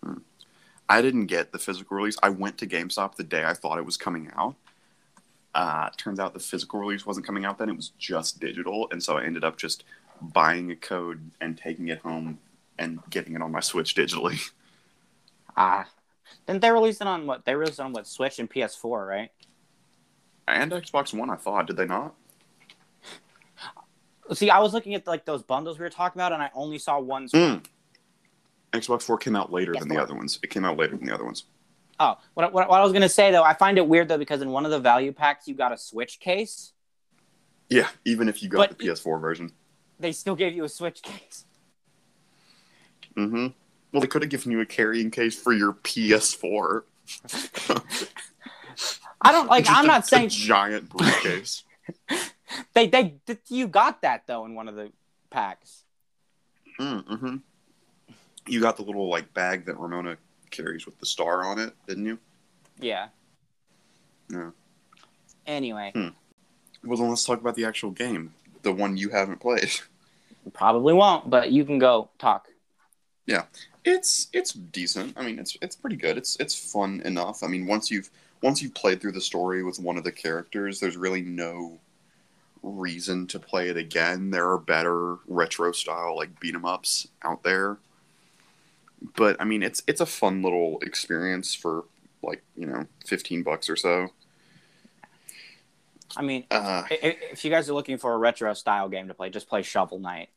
mm. I didn't get the physical release. I went to GameStop the day I thought it was coming out. Uh, turns out the physical release wasn't coming out then; it was just digital, and so I ended up just buying a code and taking it home and getting it on my Switch digitally. [LAUGHS] Ah, didn't they release it on what? They released it on what? Switch and PS4, right? And Xbox One, I thought, did they not? [LAUGHS] See, I was looking at like those bundles we were talking about, and I only saw one. Mm. Xbox Four came out later Yes, than the other ones. It came out later than the other ones. Oh, what, what, what I was gonna say though, I find it weird though because in one of the value packs you got a Switch case. Yeah, even if you got But- the PS4 version. They still gave you a Switch case. Mm-hmm. Well, they could have given you a carrying case for your PS4. I don't like. Just I'm a- not a saying [LAUGHS] giant briefcase. they they th- you got that though in one of the packs. mm-hmm. You got the little like bag that Ramona carries with the star on it, didn't you? Yeah. Yeah. Anyway, Well, then let's talk about the actual game, the one you haven't played. probably won't, but you can go talk. It's it's decent. I mean, it's it's pretty good. It's it's fun enough. I mean, once you've once you've played through the story with one of the characters, there's really no reason to play it again. There are better retro style like beat 'em ups out there. but I mean, it's it's a fun little experience for like you know, fifteen bucks or so. I mean, Uh, i- i- if you guys are looking for a retro style game to play, just play Shovel Knight.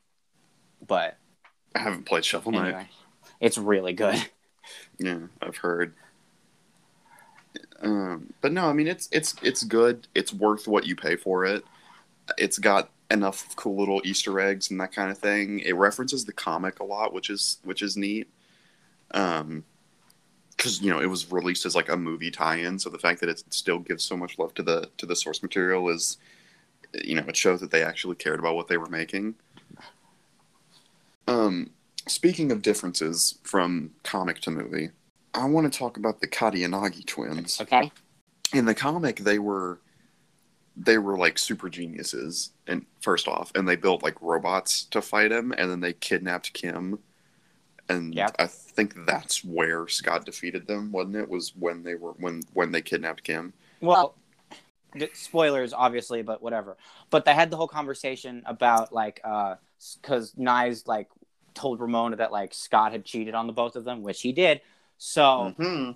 But I haven't played Shovel Knight. anyway, it's really good. Yeah, I've heard. Um, but no, I mean it's it's it's good. It's worth what you pay for it. It's got enough cool little Easter eggs and that kind of thing. It references the comic a lot, which is which is neat. Um, because you know it was released as like a movie tie-in, so the fact that it still gives so much love to the to the source material is, you know, it shows that they actually cared about what they were making. Um, speaking of differences from comic to movie, I want to talk about the Katayanagi twins. Okay. In the comic, they were they were like super geniuses, and first off, and they built like robots to fight him, and then they kidnapped Kim, and Yep. I think that's where Scott defeated them, wasn't it? Was when they were when when they kidnapped Kim. Well, spoilers, obviously, but whatever. But they had the whole conversation about like, uh, because Knives like told Ramona that like Scott had cheated on the both of them, which he did. So, Mhm.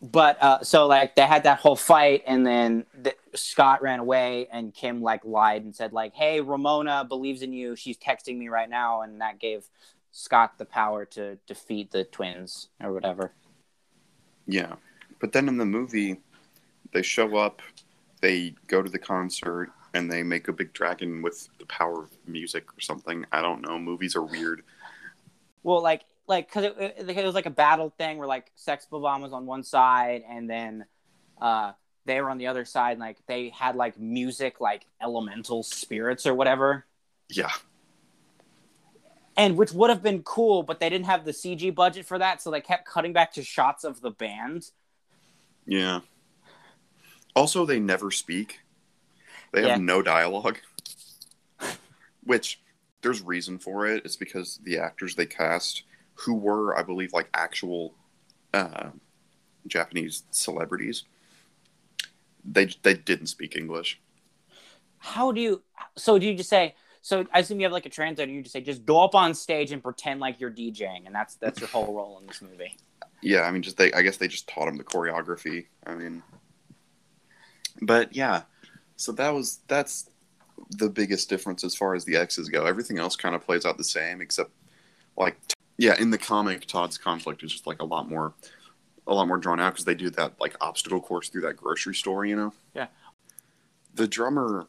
but uh, so like they had that whole fight, and then the, Scott ran away, and Kim like lied and said like, "Hey, Ramona believes in you. She's texting me right now," and that gave Scott the power to defeat the twins or whatever. Yeah. But then in the movie, they show up, they go to the concert, and they make a big dragon with the power of music or something. I don't know. Movies are weird. Well, like, like, because it, it, it was like a battle thing where like Sex Bob was on one side, and then uh, they were on the other side, and like they had like music, like elemental spirits or whatever, Yeah. and which would have been cool, but they didn't have the CG budget for that, so they kept cutting back to shots of the band. Yeah. Also, they never speak. They have Yeah. no dialogue. [LAUGHS] Which there's reason for it. It's because the actors they cast, who were, I believe, like actual uh, Japanese celebrities, they they didn't speak English. How do you? So do you just say? So I assume you have like a translator. You just say, just go up on stage and pretend like you're DJing, and that's that's your whole role in this movie. Yeah, I mean, just they. I guess they just taught him the choreography. I mean, but yeah, so that was that's the biggest difference as far as the X's go. Everything else kind of plays out the same, except like yeah, in the comic, Todd's conflict is just like a lot more, a lot more drawn out because they do that like obstacle course through that grocery store. You know. Yeah. The drummer,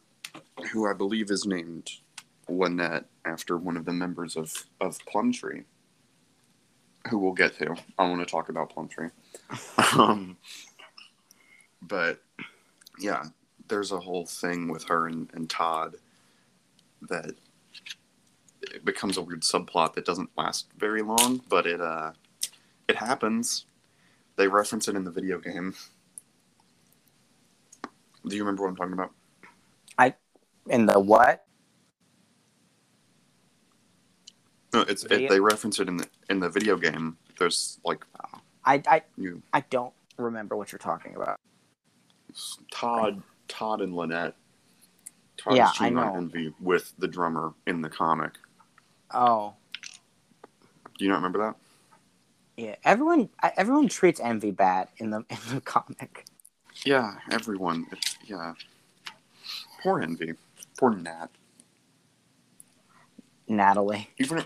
who I believe is named Lynette after one of the members of of Plumtree who we'll get to. I want to talk about Plumtree. [LAUGHS] um, but yeah, there's a whole thing with her and, and Todd that it becomes a weird subplot that doesn't last very long, but it uh it happens. They reference it in the video game. Do you remember what I'm talking about? I In the what? No, it's Video- it, they reference it in the in the video game. There's like I I you I don't remember what you're talking about. Todd, Todd and Lynette. Todd Yeah, I on know. Envy with the drummer in the comic. Oh, Do you not remember that? yeah. Everyone everyone treats Envy bad in the in the [LAUGHS] comic. Yeah, everyone. It's, yeah. Poor Envy. Poor Nat. Natalie. Even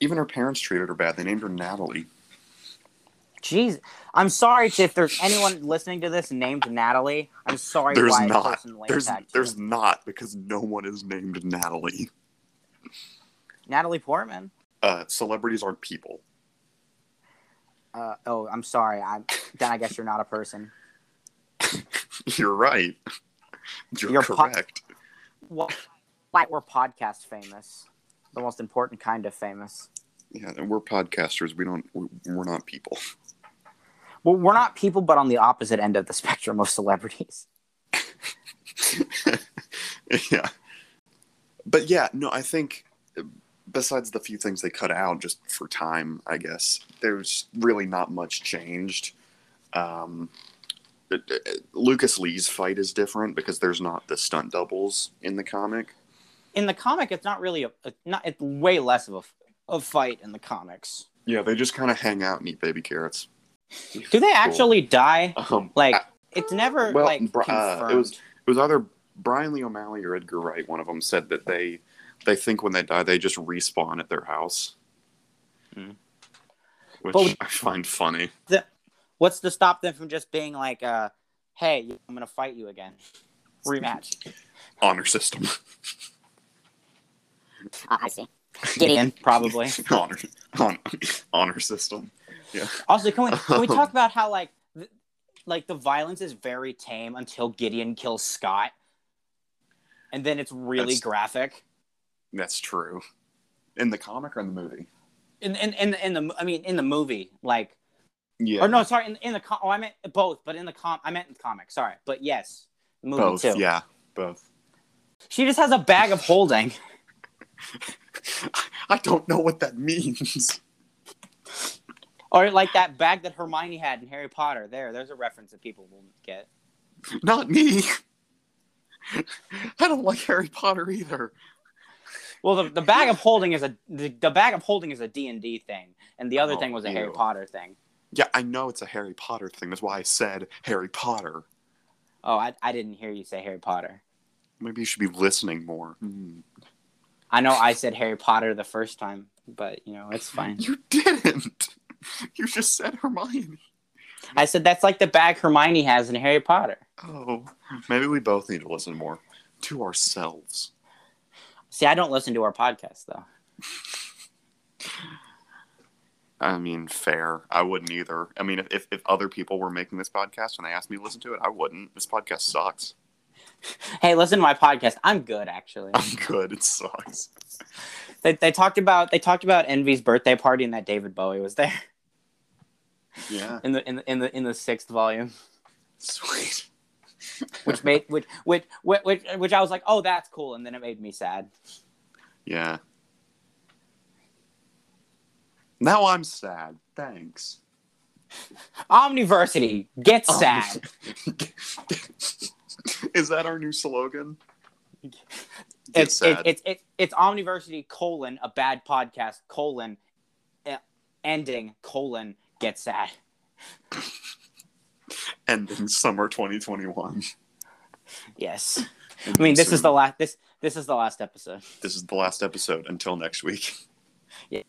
even her parents treated her bad. They named her Natalie. Jeez, I'm sorry if there's anyone listening to this named Natalie. I'm sorry. There's not. There's you. there's not because no one is named Natalie. Natalie Portman. Uh, celebrities aren't people. Uh, oh, I'm sorry. I'm then I guess you're not a person. [LAUGHS] You're right. You're, You're po- correct. Well, why we're podcast famous, the most important kind of famous. yeah, and we're podcasters. We don't. We're not people. Well, we're not people, but on the opposite end of the [LAUGHS] spectrum of celebrities. [LAUGHS] yeah. But yeah, no, I think besides the few things they cut out just for time, I guess, there's really not much changed. Um, it- it- Lucas Lee's fight is different because there's not the stunt doubles in the comic. In the comic, it's not really a, a not. It's way less of a, a fight in the comics. Yeah, they just kind of hang out and eat baby carrots. Do they actually die? Um, Like, I- it's never well, like Bri- confirmed. uh, it was it was either Brian Lee O'Malley or Edgar Wright. One of them said that they they think when they die they just respawn at their house, Hmm. which But- I find funny. What's to stop them from just being like, uh, "Hey, I'm gonna fight you again, rematch." Honor system, [LAUGHS] Oh, I see. [LAUGHS] Gideon, probably. [LAUGHS] honor, honor, honor system. Also, can we can we talk [LAUGHS] about how like th- like the violence is very tame until Gideon kills Scott, and then it's really That's- graphic. That's true. In the comic or in the movie? In in in, in the I mean in the movie like Yeah, or no sorry in, in the com- oh I meant both but in the com I meant in the comic sorry but yes the movie both. too. Yeah, both. She just has a bag of holding. [LAUGHS] I don't know what that means. Or like that bag that Hermione had in Harry Potter. There, there's a reference that people will get. Not me. [LAUGHS] I don't like Harry Potter either. Well, the, the bag of holding is a the, the bag of holding is a D and D thing, and the other Oh, thing was a Harry. Potter thing. Yeah, I know it's a Harry Potter thing. That's why I said Harry Potter. Oh, I, I didn't hear you say Harry Potter. Maybe you should be listening more. Hmm. I know I said Harry Potter the first time, but you know it's fine. You didn't. [LAUGHS] You just said Hermione. I said that's like the bag Hermione has in Harry Potter. Oh, maybe we both need to listen more to ourselves. See, I don't listen to our podcast though. I mean, fair. I wouldn't either. I mean, if, if, other people were making this podcast and they asked me to listen to it, I wouldn't. This podcast sucks. Hey, listen to my podcast. I'm good actually. I'm good. It sucks. they, they talked about they talked about Envy's birthday party and that David Bowie was there Yeah. in the in the in the, in the sixth volume. Sweet. [LAUGHS] which made which which which which, which I was like, oh, that's cool, and then it made me sad. Yeah. Now I'm sad. Thanks. Omniversity get sad. [LAUGHS] Is that our new slogan? Get It's sad. it's it's it's Omniversity colon a bad podcast colon ending colon get sad. [LAUGHS] ending summer 2021. Yes, [LAUGHS] I mean this is the last this this is the last episode. this is the last episode until next week. Yeah,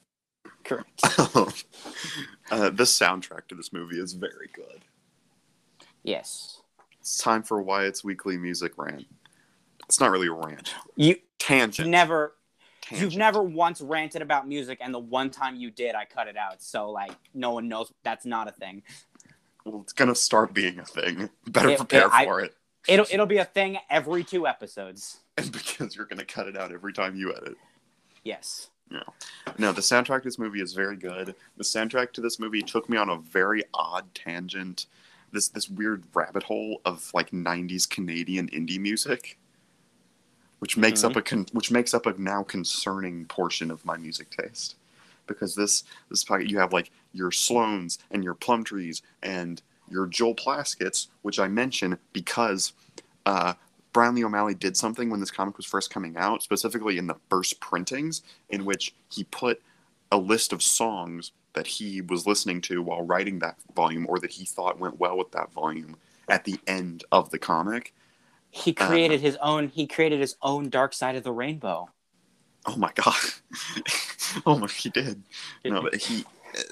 correct. [LAUGHS] uh, this soundtrack to this movie is very good. Yes, It's time for Wyatt's weekly music rant. It's not really a rant. you Tangent. never Tangent. you've never once ranted about music, and the one time you did, I cut it out. So like no one knows that's not a thing. Well, it's gonna start being a thing. [LAUGHS] Better It- prepare it- I- for it. It'll it'll be a thing every two episodes. [LAUGHS] And because you're gonna cut it out every time you edit. Yes. No, the soundtrack to this movie is very good. The soundtrack to this movie took me on a very odd tangent. This this weird rabbit hole of like '90s Canadian indie music, which makes up a con- which makes up a now concerning portion of my music taste. Because this this pocket you have like your Sloans and your Plumtrees and your Joel Plaskets, which I mention because uh, Brian Lee O'Malley did something when this comic was first coming out, specifically in the first printings, in which he put a list of songs that he was listening to while writing that volume or that he thought went well with that volume at the end of the comic. He Uh-huh. created his own. He created his own Dark Side of the Rainbow. Oh my god. [LAUGHS] oh my he did. No, but he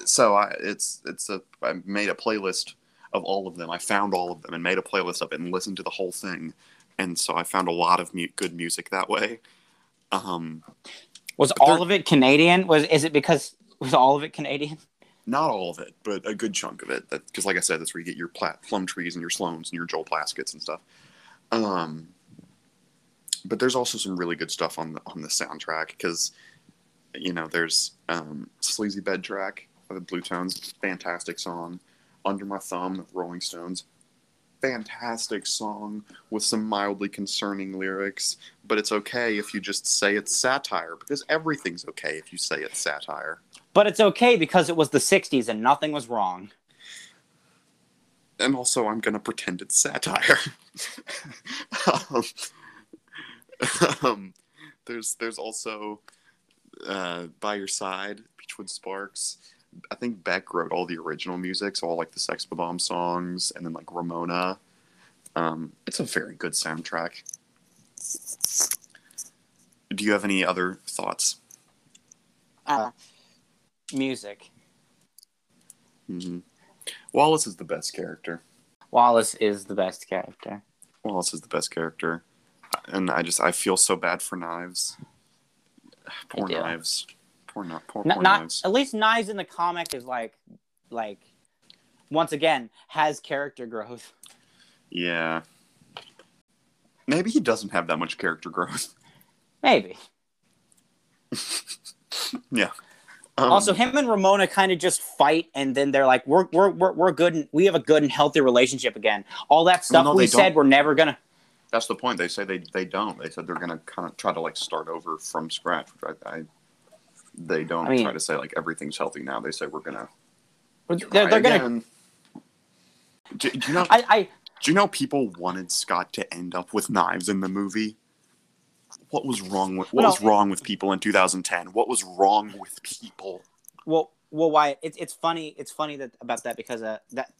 so I it's it's a I made a playlist of all of them. I found all of them and made a playlist of it and listened to the whole thing. And so I found a lot of mu- good music that way. Um Was all of it Canadian? Was is it because was all of it Canadian? not all of it, but a good chunk of it. Because, like I said, that's where you get your plat- Plumtrees and your sloans and your Joel Plaskets and stuff. Um, but there's also some really good stuff on the on the soundtrack because, you know, there's um, "Sleazy Bed Track" by the Bluetones, fantastic song. "Under My Thumb," Rolling Stones, fantastic song with some mildly concerning lyrics. But it's okay if you just say it's satire because everything's okay if you say it's satire. But it's okay because it was the '60s and nothing was wrong. And also I'm gonna pretend it's satire. [LAUGHS] um, [LAUGHS] um, there's there's also uh, by your side, Beachwood Sparks. I think Beck wrote all the original music, so all like the Sex Bomb songs, and then like Ramona. Um, it's a very good soundtrack. Do you have any other thoughts? Uh, music. hmm Wallace is the best character. Wallace is the best character. Wallace is the best character, and I just I feel so bad for Knives. [SIGHS] Poor. Knives. Poor not poor, Not, poor not Knives. at least Knives in the comic is like, like, once again has character growth. Yeah. Maybe he doesn't have that much character growth. Maybe. [LAUGHS] yeah. Um, also, him and Ramona kind of just fight, and then they're like, "We're we're we're, we're good. And we have a good and healthy relationship again." All that stuff no, we said don't. we're never gonna. that's the point. They say they they don't. They said they're gonna kind of try to like start over from scratch. Which I, I they don't I mean- try to say like everything's healthy now. They say we're gonna. They're, they're gonna. Do, do you know? I, I do you know people wanted Scott to end up with knives in the movie? What was wrong with what No. was wrong with people in 2010? What was wrong with people? well well why it's it's funny it's funny that about that because uh that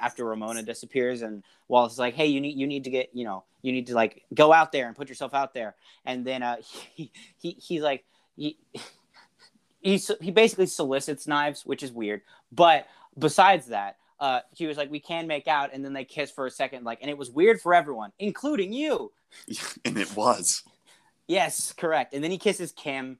after Ramona disappears and Wallace is like, "Hey, you need you need to get you know you need to like go out there and put yourself out there," and then uh [LAUGHS] he, he he's like he [LAUGHS] he he basically solicits knives, which is weird, but besides that. Uh, he was like, "We can make out," and then they kiss for a second, like, and it was weird for everyone, including you. [LAUGHS] and it was. Yes, correct. And then he kisses Kim.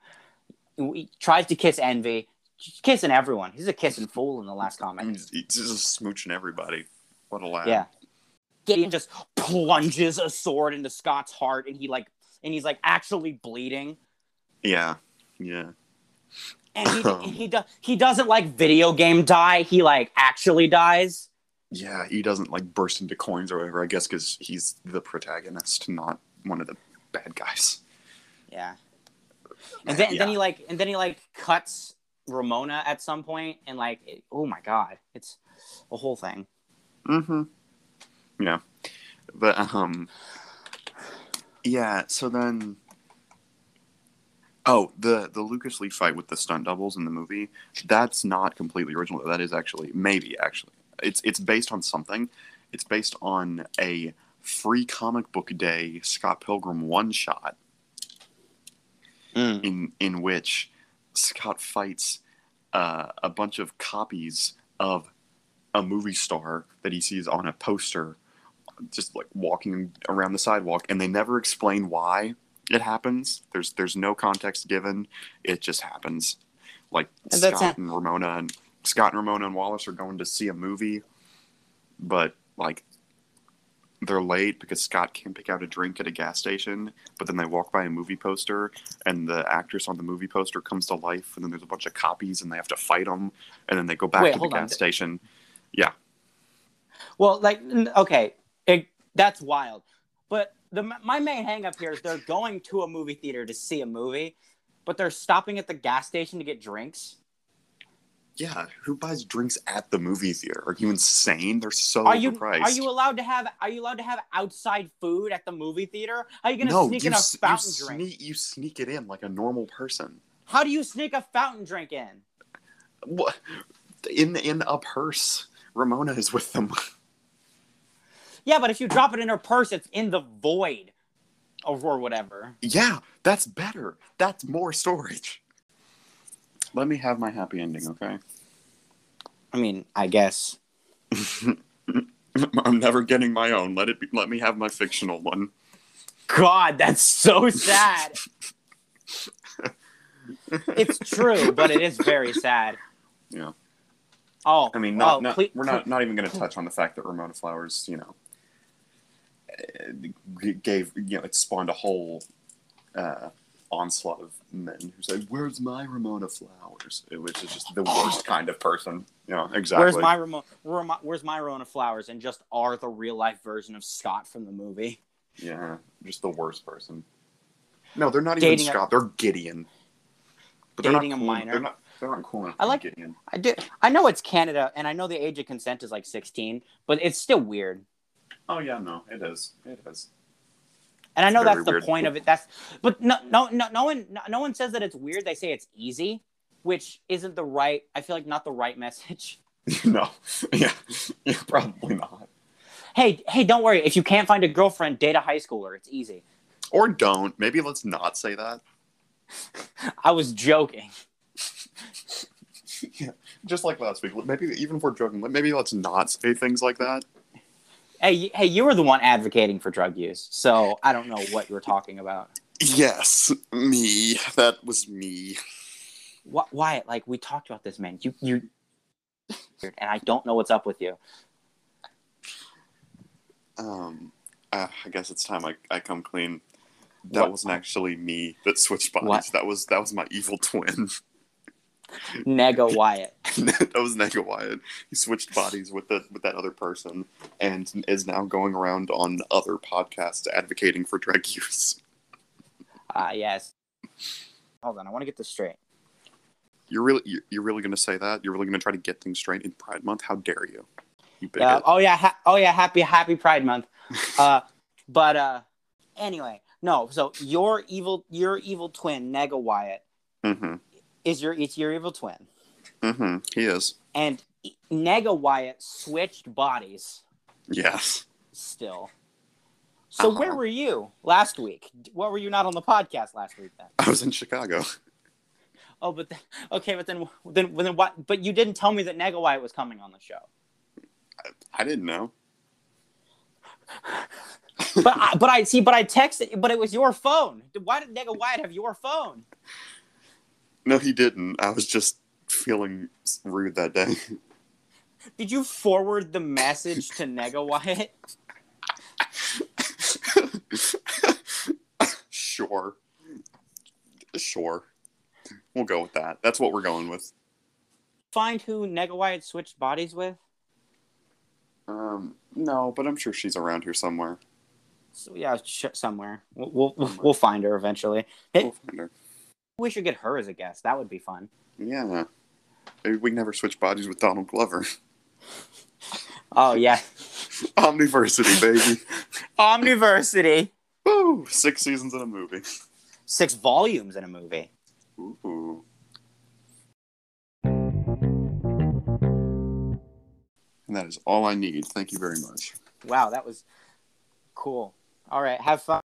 He tries to kiss Envy. He's kissing everyone. He's a kissing fool in the last comic. He's, he's just smooching everybody. What a lad. Yeah. Gideon just plunges a sword into Scott's heart, and he like, and he's like actually bleeding. Yeah. Yeah. And he [LAUGHS] he does he doesn't like video game die. He like actually dies. Yeah, he doesn't like burst into coins or whatever, I guess because he's the protagonist, not one of the bad guys. Yeah. And then, and then he like and then he like cuts Ramona at some point, and like, it- oh my god, it's a whole thing. Mm-hmm. Yeah. But um Yeah, so then Oh, the the Lucas Lee fight with the stunt doubles in the movie, that's not completely original. That is actually maybe actually. It's it's based on something. It's based on a free comic book day Scott Pilgrim one shot in in which Scott fights uh, a bunch of copies of a movie star that he sees on a poster, just like walking around the sidewalk, and they never explain why it happens. There's there's no context given. It just happens. Like And that's Scott it. and Ramona and Scott and Ramona and Wallace are going to see a movie, but like they're late because Scott can't pick out a drink at a gas station, but then they walk by a movie poster and the actress on the movie poster comes to life and then there's a bunch of copies and they have to fight them and then they go back Wait, to the on. gas station. Yeah. Well, like, okay, it, that's wild. But the my main hang up here is they're going to a movie theater to see a movie, but they're stopping at the gas station to get drinks. Yeah, who buys drinks at the movie theater? Are you insane? They're so Are you overpriced. are you allowed to have are you allowed to have outside food at the movie theater? How are you gonna no, sneak you, in a s- you fountain drink? sneak you sneak it in like a normal person. How do you sneak a fountain drink in? What? In in a purse. Ramona is with them. [LAUGHS] Yeah, but if you drop it in her purse, it's in the void, or, or whatever. yeah, that's better. That's more storage. Let me have my happy ending, okay? I mean, I guess. [LAUGHS] I'm never getting my own. Let it be, let me have my fictional one. God, that's so sad. it's true, but it is very sad. Yeah. Oh, I mean, not, oh, not, ple- we're not not even going to touch on the fact that Ramona Flowers, you know, gave you know it spawned a whole uh, onslaught of men who say, "Where's my Ramona Flowers?" It was just the worst kind of person. You know, exactly. Where's my Ramona? where my, Where's my Rona Flowers? And just are the real life version of Scott from the movie. Yeah, just the worst person. No, they're not Dating even a- Scott. They're Gideon. But they're Dating not a cool. minor. They're not. They're not cool. I like- Gideon. I do. I know it's Canada, and I know the age of consent is like 16, but it's still weird. Oh yeah, no, it is. It is. And I know that's the weird. point of it. That's but no, no, no, no one, no, no one says that it's weird. They say it's easy. which isn't the right. I feel like not the right message. [LAUGHS] [LAUGHS] no, yeah, [LAUGHS] yeah, probably not. Hey, hey, don't worry. If you can't find a girlfriend, date a high schooler. It's easy. Or don't. Maybe let's not say that. I was joking. yeah, just like last week. Maybe even if we're joking, maybe let's not say things like that. Hey, hey, you were the one advocating for drug use, so I don't know what you're talking about. Yes, me. That was me. Wh- Wyatt, like we talked about this, man. You, you, and I don't know what's up with you. Um, uh, I guess it's time I, I come clean. That What- wasn't actually me that switched bodies. What? That was that was my evil twin. [LAUGHS] Nega [LAUGHS] Wyatt. that was Nega Wyatt. He switched bodies with the with that other person and is now going around on other podcasts advocating for drug use. Ah, yes. Hold on, I want to get this straight. You're really you're, you're really gonna say that? You're really gonna try to get things straight in Pride Month? How dare you? You. Uh, oh yeah, ha- oh yeah, happy Happy Pride Month. [LAUGHS] Uh, but uh, anyway, no. So your evil, your evil twin, Nega Wyatt, mm-hmm. Is your it's your evil twin, Mm-hmm. He is. and Nega Wyatt switched bodies Yes. still. So Uh-huh. where were you last week? What were you not on the podcast last week then? I was in Chicago. [LAUGHS] Oh, but okay, but then then then what? But you didn't tell me that Nega Wyatt was coming on the show. I didn't know. But I, but I see, but I texted, but it was your phone. Why did Nega Wyatt have your phone? No, he didn't. I was just feeling rude that day. Did you forward the message to Nega Wyatt? sure. Sure. We'll go with that. That's what we're going with. Find who Nega Wyatt switched bodies with. Um, no, but I'm sure she's around here somewhere. So yeah, sh- somewhere. We'll, we'll we'll we'll find her eventually. We'll find her. We should get her as a guest. That would be fun. Yeah. Maybe we can never switch bodies with Donald Glover. [LAUGHS] Oh yeah, [LAUGHS] Omniversity, baby. [LAUGHS] Omniversity. Woo! Six seasons in a movie. Six volumes in a movie. Ooh. And that is all I need. Thank you very much. Wow, that was cool. All right, have fun.